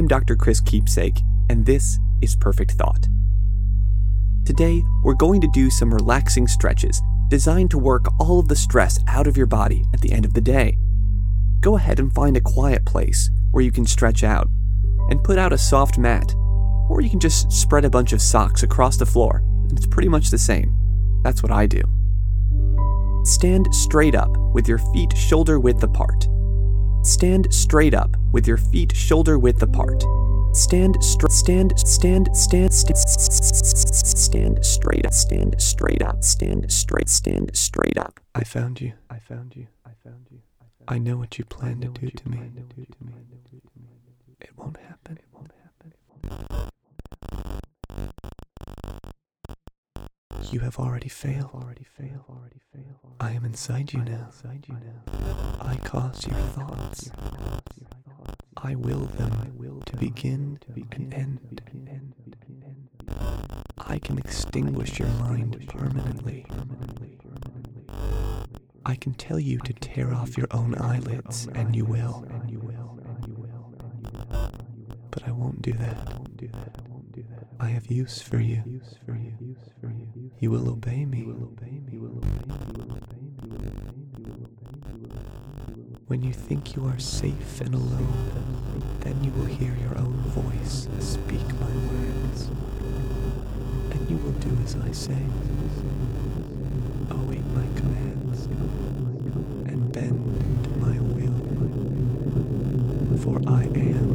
I'm Dr. Chris Keepsake, and this is Perfect Thought. Today, we're going to do some relaxing stretches designed to work all of the stress out of your body at the end of the day. Go ahead and find a quiet place where you can stretch out and put out a soft mat, or you can just spread a bunch of socks across the floor, and it's pretty much the same. That's what I do. Stand straight up with your feet shoulder width apart. Stand straight up with your feet shoulder width apart. Stand straight. Stand. Stand. Stand. Stand. Stand straight up. Stand straight up. Stand straight. Stand straight up. I found you. I found you. I found you. I know what you plan to do to me. It won't happen. It won't happen. You have already failed. Already failed. Already failed. I am inside you now. I cause your thoughts. I will them to begin and end. I can extinguish your mind permanently. I can tell you to tear off your own eyelids, and you will. But I won't do that. I have use for you. You will obey me. When you think you are safe and alone, then you will hear your own voice speak my words. And you will do as I say. Obey my commands and bend my will. For I am